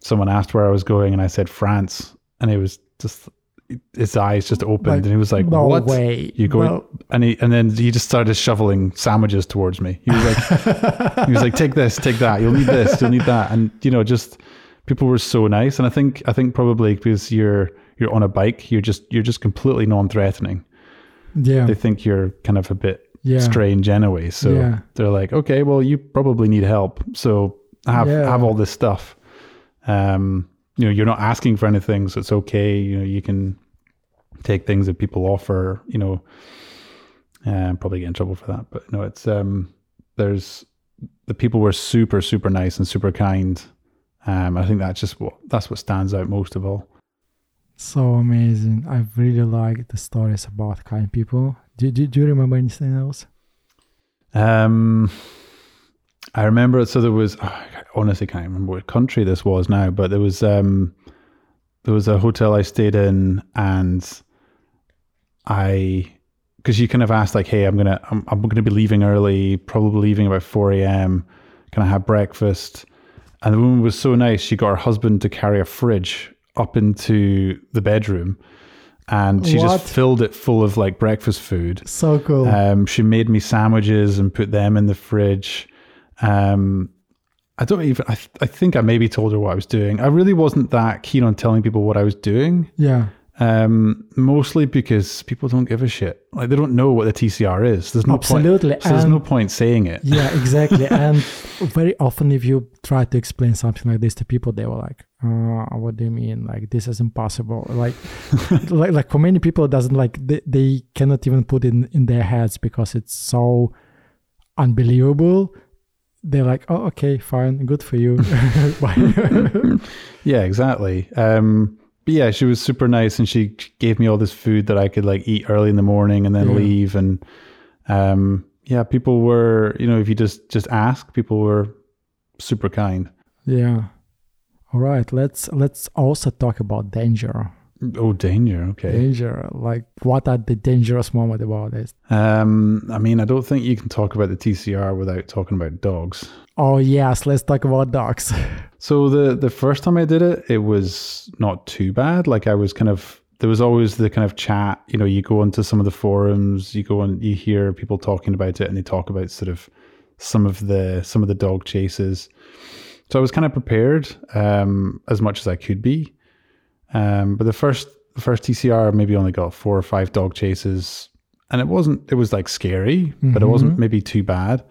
someone asked where I was going and I said France. And it was just, his eyes just opened Like, and he was like, no what? way. You going? Well- and he, and then he just started shoveling sandwiches towards me. He was like, he was like, take this, take that. You'll need this, you'll need that. And, you know, just people were so nice. And I think, I think probably because you're, you're on a bike, you're just, you're just completely non-threatening. Yeah. They think you're kind of a bit Yeah. strange anyway. So Yeah. they're like, okay, well, you probably need help. So have Yeah. have all this stuff. Um, you know, you're not asking for anything, so it's okay. You know, you can take things that people offer. You know, um, probably get in trouble for that, but no, it's um, there's the people were super super nice and super kind. Um, I think that's just what that's what stands out most of all. So amazing. I really like the stories about kind people. Do, do, do you remember anything else? Um, I remember. So there was. oh, I honestly can't remember what country this was now, but there was. Um, there was a hotel I stayed in, and I, because you kind of asked like, "Hey, I'm gonna, I'm, I'm gonna be leaving early. Probably leaving about four a.m. Can I have breakfast?" And the woman was so nice. She got her husband to carry a fridge up into the bedroom, and she What? just filled it full of like breakfast food. So cool. Um, she made me sandwiches and put them in the fridge. Um, I don't even. I, th- I think I maybe told her what I was doing. I really wasn't that keen on telling people what I was doing. yeah. Um, mostly because people don't give a shit. Like they don't know what the TCR is. There's no Absolutely. point. So there's And- no point saying it. Yeah, exactly. and very often, if you try to explain something like this to people, they were like, uh, "What do you mean? Like this is impossible." Like, like, like for many people, it doesn't like they, they cannot even put it in in their heads because it's so unbelievable. They're like, "Oh, okay, fine, good for you." Yeah, exactly. Um, but yeah, she was super nice, and she gave me all this food that I could like eat early in the morning and then Yeah. leave. And um, yeah, people were, you know, if you just just ask, people were super kind. yeah. All right. Let's let's also talk about danger. Oh, danger. Okay. Danger. Like, what are the dangerous moments about this? Um, I mean, I don't think you can talk about the TCR without talking about dogs. Oh yes, let's talk about dogs. So the the first time I did it, it was not too bad. Like I was kind of there was always the kind of chat. You know, you go into some of the forums, you go and you hear people talking about it, and they talk about sort of some of the some of the dog chases. So I was kind of prepared um, as much as I could be. Um, but the first the first TCR maybe only got four or five dog chases, and it wasn't. It was like scary, but it wasn't maybe too bad.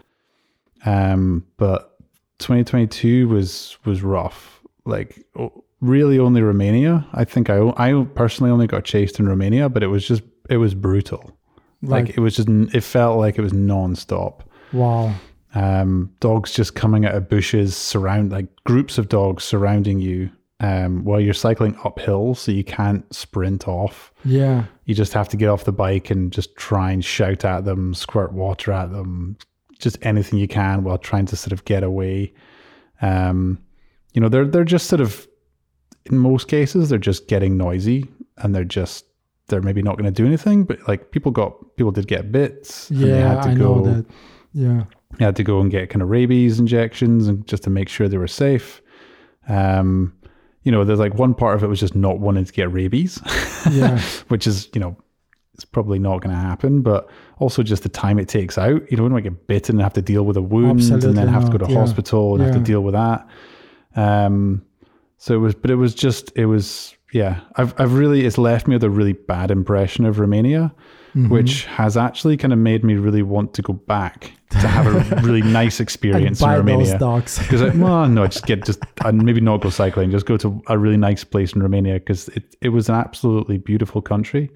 Um, but 2022 was was rough. Like really, only Romania. I think I I personally only got chased in Romania, but it was just it was brutal. Like, Like, it was just it felt like it was non-stop. wow. Um, dogs just coming out of bushes, surround like groups of dogs surrounding you. Um, while you're cycling uphill, so you can't sprint off. Yeah. You just have to get off the bike and just try and shout at them, squirt water at them, just anything you can while trying to sort of get away. Um, you know, they're they're just sort of in most cases they're just getting noisy and they're just they're maybe not going to do anything, but like people got people did get bits. and they Yeah, had to I go, know that. Yeah. They had to go and get kind of rabies injections and just to make sure they were safe. Um, you know, there's like one part of it was just not wanting to get rabies, Yeah. which is, you know, it's probably not going to happen, but also just the time it takes out. You don't want to get bitten and have to deal with a wound and Absolutely then have to go to yeah. hospital and have to deal with that. Um, so it was, but it was just, it was, yeah, I've, I've really, it's left me with a really bad impression of Romania, Mm-hmm. which has actually kind of made me really want to go back to have a really nice experience in Romania. Because I, well, no, just get just and maybe not go cycling. Just go to a really nice place in Romania because it, it was an absolutely beautiful country,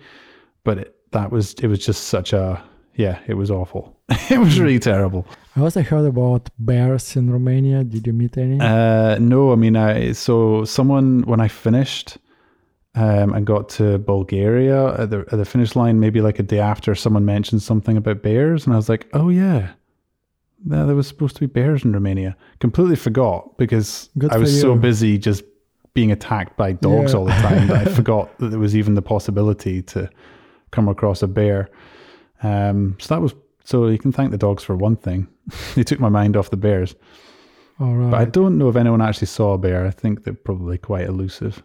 but it, that was it was just such a yeah, it was awful. it was really terrible. I also heard about bears in Romania. Did you meet any? Uh, no, I mean, I so someone when I finished. Um, and got to Bulgaria at the at the finish line, maybe like a day after, someone mentioned something about bears, and I was like, "Oh yeah, there, there was supposed to be bears in Romania." Completely forgot because Good I was so busy just being attacked by dogs Yeah. all the time that I forgot that there was even the possibility to come across a bear. Um, so that was so you can thank the dogs for one thing; they took my mind off the bears. All right. But I don't know if anyone actually saw a bear. I think they're probably quite elusive.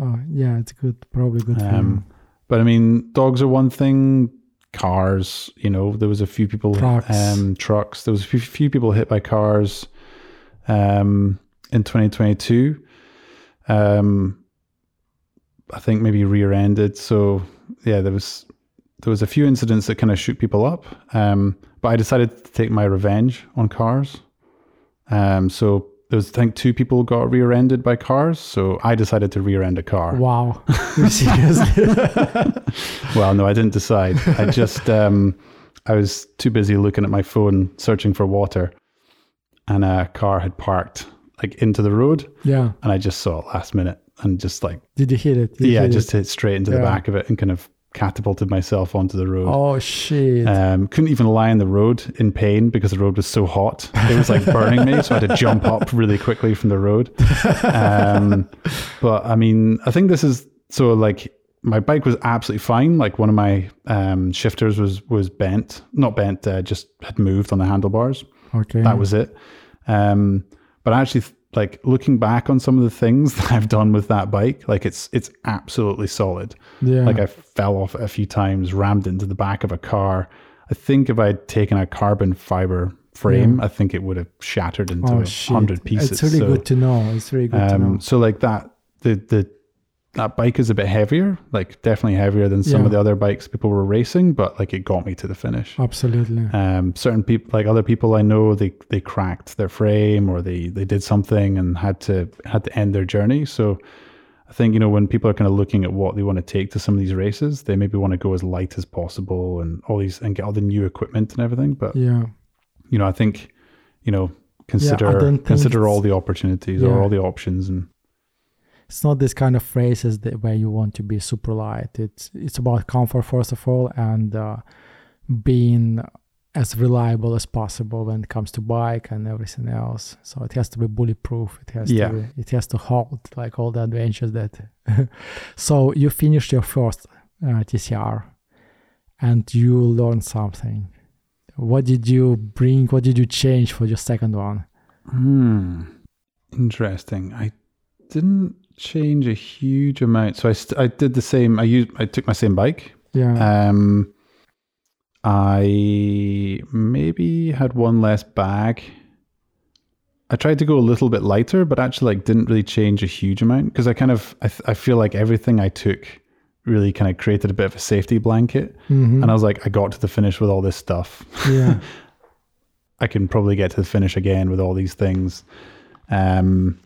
oh, yeah, it's good. Probably good. Um, but I mean, dogs are one thing. Cars, you know, there was a few people, Trucks. um, trucks. There was a few, few people hit by cars, um, in 2022. Um, I think maybe rear-ended. So yeah, there was there was a few incidents that kind of shoot people up. Um, but I decided to take my revenge on cars. Um, so there was I think two people got rear-ended by cars. So I decided to rear-end a car. Wow. Seriously. Well, no, I didn't decide. I just um, I was too busy looking at my phone searching for water, and a car had parked like into the road, yeah. and I just saw it last minute and just like Did you hit it? Did yeah, hit just it? hit straight into the back of it and kind of catapulted myself onto the road. Oh shit. Um, couldn't even lie on the road in pain because the road was so hot. It was like burning me, so I had to jump up really quickly from the road. Um, but I mean, I think this is so like my bike was absolutely fine. Like one of my um, shifters was was bent, not bent, uh, just had moved on the handlebars. okay. That was it. Um, but actually, like looking back on some of the things that I've done with that bike, like it's it's absolutely solid. yeah. Like I fell off a few times, rammed into the back of a car. I think if I'd taken a carbon fiber frame, I think it would have shattered into oh a shit. hundred pieces. It's really so, good to know. It's really good to know. um, so like that, the the that bike is a bit heavier, like definitely heavier than some Yeah. of the other bikes people were racing, but like it got me to the finish. Absolutely. Um, certain people, like other people I know, they they cracked their frame or they they did something and had to had to end their journey. So I think you know when people are kind of looking at what they want to take to some of these races, they maybe want to go as light as possible and all these and get all the new equipment and everything. But yeah. you know, I think you know consider don't consider all the opportunities Yeah. or all the options and It's not this kind of phrases that where you want to be super light. It's it's about comfort first of all and uh, being as reliable as possible when it comes to bike and everything else. So it has to be bulletproof. It has Yeah. to be, it has to hold like all the adventures that. so you finished your first uh, TCR, and you learned something. What did you bring? What did you change for your second one? Hmm. Interesting. I didn't change a huge amount. So I, st- I did the same. I used I took my same bike. Yeah. Um, I maybe had one less bag. I tried to go a little bit lighter, but actually like didn't really change a huge amount because I kind of I, th- I feel like everything I took really kind of created a bit of a safety blanket, Mhm. and I was like I got to the finish with all this stuff. yeah. I can probably get to the finish again with all these things. Um,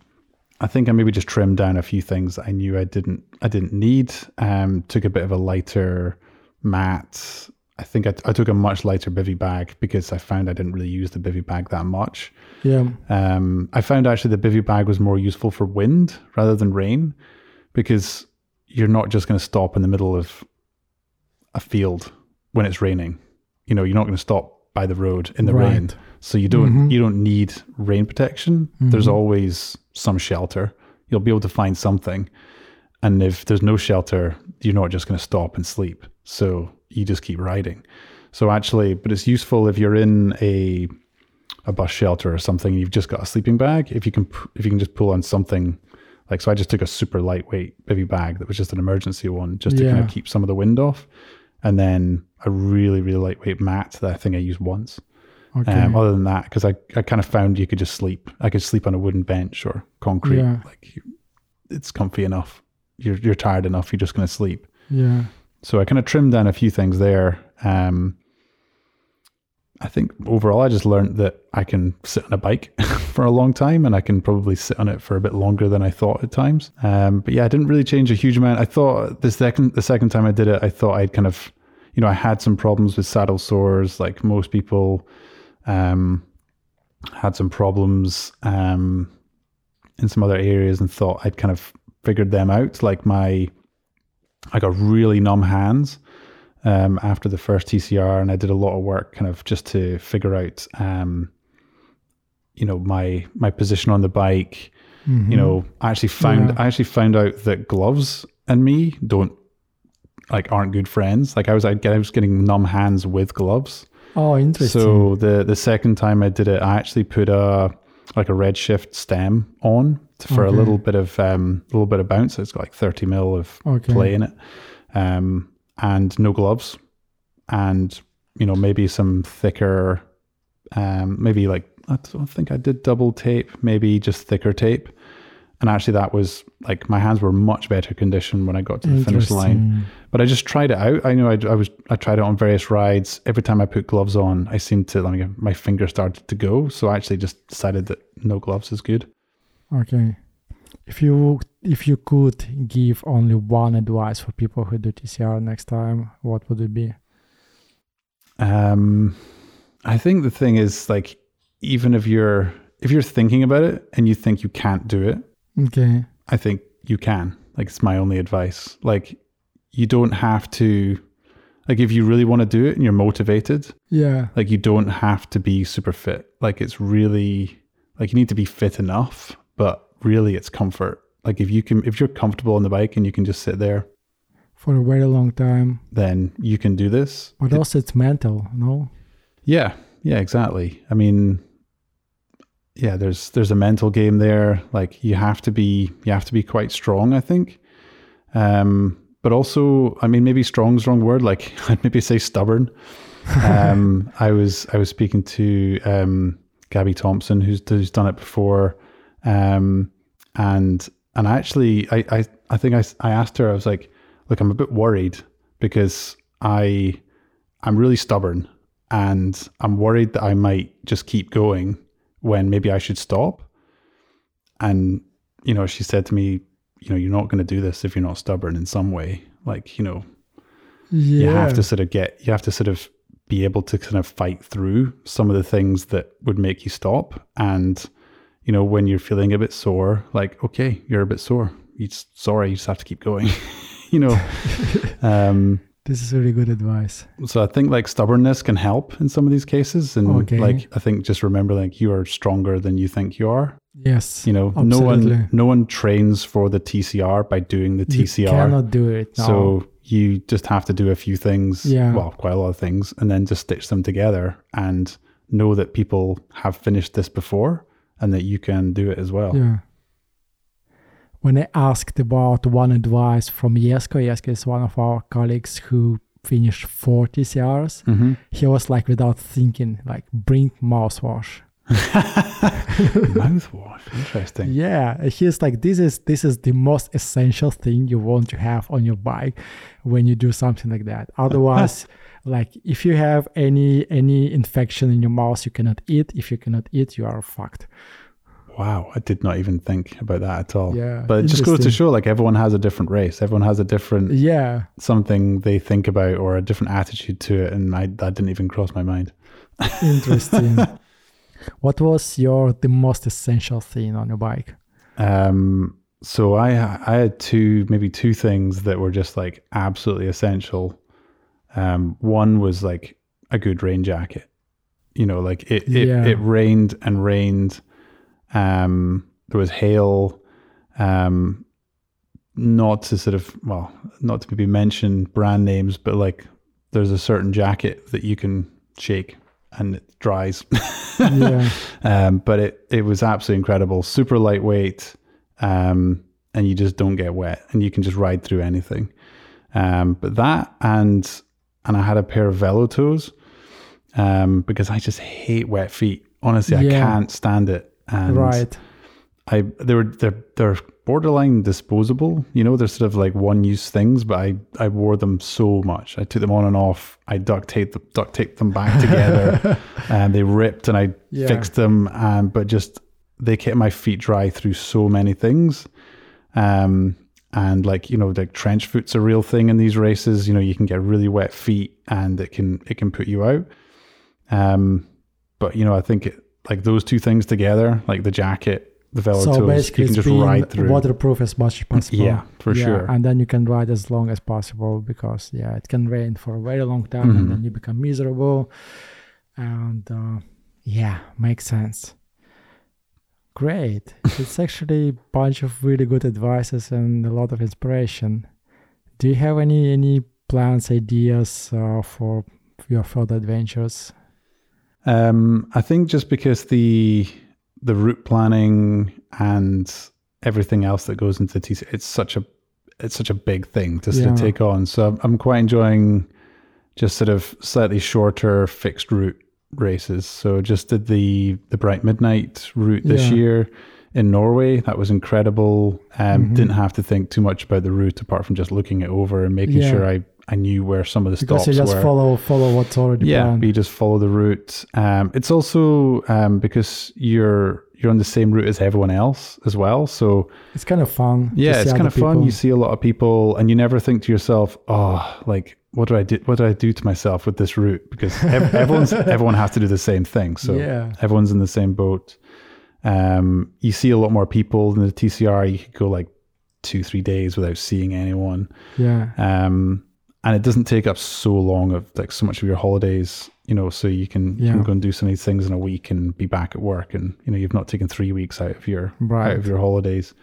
I think I maybe just trimmed down a few things that I knew I didn't I didn't need. Um, took a bit of a lighter mat. I think I, I took a much lighter bivy bag because I found I didn't really use the bivy bag that much. Yeah. Um, I found actually the bivy bag was more useful for wind rather than rain because you're not just going to stop in the middle of a field when it's raining. You know, you're not going to stop by the road in the rain. So you don't Mhm. you don't need rain protection. There's Mhm. always some shelter. You'll be able to find something. And if there's no shelter, you're not just going to stop and sleep. So you just keep riding. So actually, but it's useful if you're in a a bus shelter or something. You've just got a sleeping bag. If you can, if you can just pull on something Like, so I just took a super lightweight bivy bag that was just an emergency one, just to kind of keep some of the wind off, and then a really really lightweight mat that I think I used once. Okay. Um, other than that, because I, I kind of found you could just sleep. I could sleep on a wooden bench or concrete. Yeah. Like you, it's comfy enough. You're you're tired enough. You're just going to sleep. yeah. So I kind of trimmed down a few things there. Um, I think overall, I just learned that I can sit on a bike for a long time, and I can probably sit on it for a bit longer than I thought at times. Um, but yeah, I didn't really change a huge amount. I thought the second the second time I did it, I thought I'd kind of, you know, I had some problems with saddle sores, like most people. Um, had some problems um, in some other areas, and thought I'd kind of figured them out. Like my I got really numb hands um, after the first TCR, and I did a lot of work, kind of just to figure out, um, you know, my my position on the bike. Mhm. You know, I actually found Yeah. I actually found out that gloves and me don't like aren't good friends. Like I was I, I was getting numb hands with gloves. Oh, interesting. So the the second time I did it, I actually put a like a redshift stem on for a little bit of um a little bit of bounce. It's got like thirty mil of Okay. play in it, um, and no gloves, and you know maybe some thicker, um, maybe like I don't think I did double tape, maybe just thicker tape. And actually, that was like my hands were much better condition when I got to the finish line but I just tried it out. I know I, I was I tried it on various rides. Every time I put gloves on, I seemed to like my finger started to go. So I actually just decided that no gloves is good. Okay. If you if you could give only one advice for people who do TCR next time, what would it be? Um, I think the thing is like even if you're if you're thinking about it and you think you can't do it, Okay. I think you can. Like it's my only advice. Like you don't have to like if you really want to do it and you're motivated, Yeah. like you don't have to be super fit like it's really like you need to be fit enough but really it's comfort like if you can if you're comfortable on the bike and you can just sit there For a very long time. then you can do this But also it's mental, no? yeah yeah exactly i mean yeah there's there's a mental game there. Like you have to be you have to be quite strong i think. Um but also i mean maybe strong's wrong word. Like i'd maybe say stubborn. Um i was i was speaking to um gabby thompson who's who's done it before. Um and and actually i i, I think I, I asked her i was like look i'm a bit worried because i i'm really stubborn and i'm worried that i might just keep going when maybe i should stop. And you know she said to me you know you're not going to do this if you're not stubborn in some way. Like you know Yeah. you have to sort of get you have to sort of be able to kind of fight through some of the things that would make you stop. And you know when you're feeling a bit sore like okay you're a bit sore. You just sorry you just have to keep going. You know? Um This is really good advice. so i think like stubbornness can help in some of these cases and Okay. like i think just remember like you are stronger than you think you are Yes. you know no one no one trains for the tcr by doing the You tcr cannot do it. No. so you just have to do a few things, Yeah. well, quite a lot of things, and then just stitch them together and know that people have finished this before and that you can do it as well. Yeah. When I asked about one advice from Jesko, Jesko is one of our colleagues who finished four TCRs. hmm He was like, without thinking, like, bring mouthwash. Mouthwash, interesting. Yeah, he's like, this is this is the most essential thing you want to have on your bike when you do something like that. Otherwise, like if you have any any infection in your mouth, you cannot eat. If you cannot eat, you are fucked. Wow, I did not even think about that at all. Yeah, But it just goes to show like everyone has a different race. Everyone has a different Yeah, something they think about or a different attitude to it. And I, that didn't even cross my mind. interesting. what was your the most essential thing on your bike? Um, so I I had two maybe two things that were just like absolutely essential. Um, one was like a good rain jacket. You know, like it it, Yeah. it rained and rained. Um, there was hail. Um, not to sort of well, not to maybe mention brand names, but like there's a certain jacket that you can shake and it dries. Yeah, Um, but it, it was absolutely incredible. Super lightweight. Um, and you just don't get wet and you can just ride through anything. Um, but that and and I had a pair of Velotoze um, because I just hate wet feet. Honestly, I can't stand it. And right. I they were they're they're borderline disposable. You know, they're sort of like one use things, but I I wore them so much. I took them on and off. I duct taped them, duct taped them back together, and they ripped, and I Yeah. fixed them. And but just they kept my feet dry through so many things. Um, and like you know, like trench foot's a real thing in these races. You know, you can get really wet feet, and it can it can put you out. Um, but you know, I think it, like those two things together, like the jacket, the velo So toes, basically, you can just being ride through. waterproof as much as possible. Yeah, for sure. And then you can ride as long as possible because yeah, it can rain for a very long time, Mhm. and then you become miserable. And uh, yeah, makes sense. Great. it's actually a bunch of really good advices and a lot of inspiration. Do you have any any plans, ideas uh, for your further adventures? Um, I think just because the the route planning and everything else that goes into TC, it's such a it's such a big thing to sort of take on. So I'm, quite enjoying just sort of slightly shorter fixed route races. So just did the the Bright Midnight route this Yeah. year in Norway. That was incredible. Um, Mhm. Didn't have to think too much about the route apart from just looking it over and making Yeah. sure I I knew where some of the Because stops you just were follow follow what's already yeah, planned. you just follow the route. Um, it's also um, because you're you're on the same route as everyone else as well. So It's kind of fun. yeah, it's kind of fun. You see a lot of people, and you never think to yourself, "Oh, like what do I do? What do I do to myself with this route?" Because ev- everyone's everyone has to do the same thing. So yeah, everyone's in the same boat. Um, you see a lot more people than the TCR. You could go like two, three days without seeing anyone yeah, um, and it doesn't take up so long of like so much of your holidays you know so you can, you can go and do some of these things in a week and be back at work and you know you've not taken three weeks out of your right. out of your holidays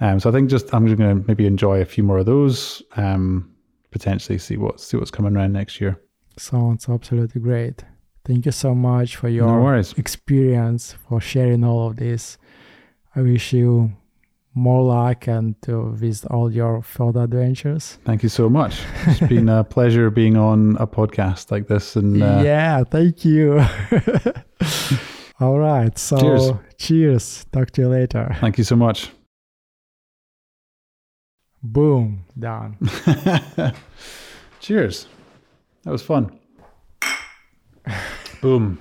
um, so i think just i'm just going to maybe enjoy a few more of those um, potentially see what see what's coming around next year Sounds absolutely great. Thank you so much for your worries experience, for sharing all of this. I wish you more luck and to visit all your further adventures. thank you so much it's been a pleasure being on a podcast like this and uh, yeah, thank you. all right. So Cheers. cheers. Talk to you later. thank you so much Boom. Done. cheers that was fun boom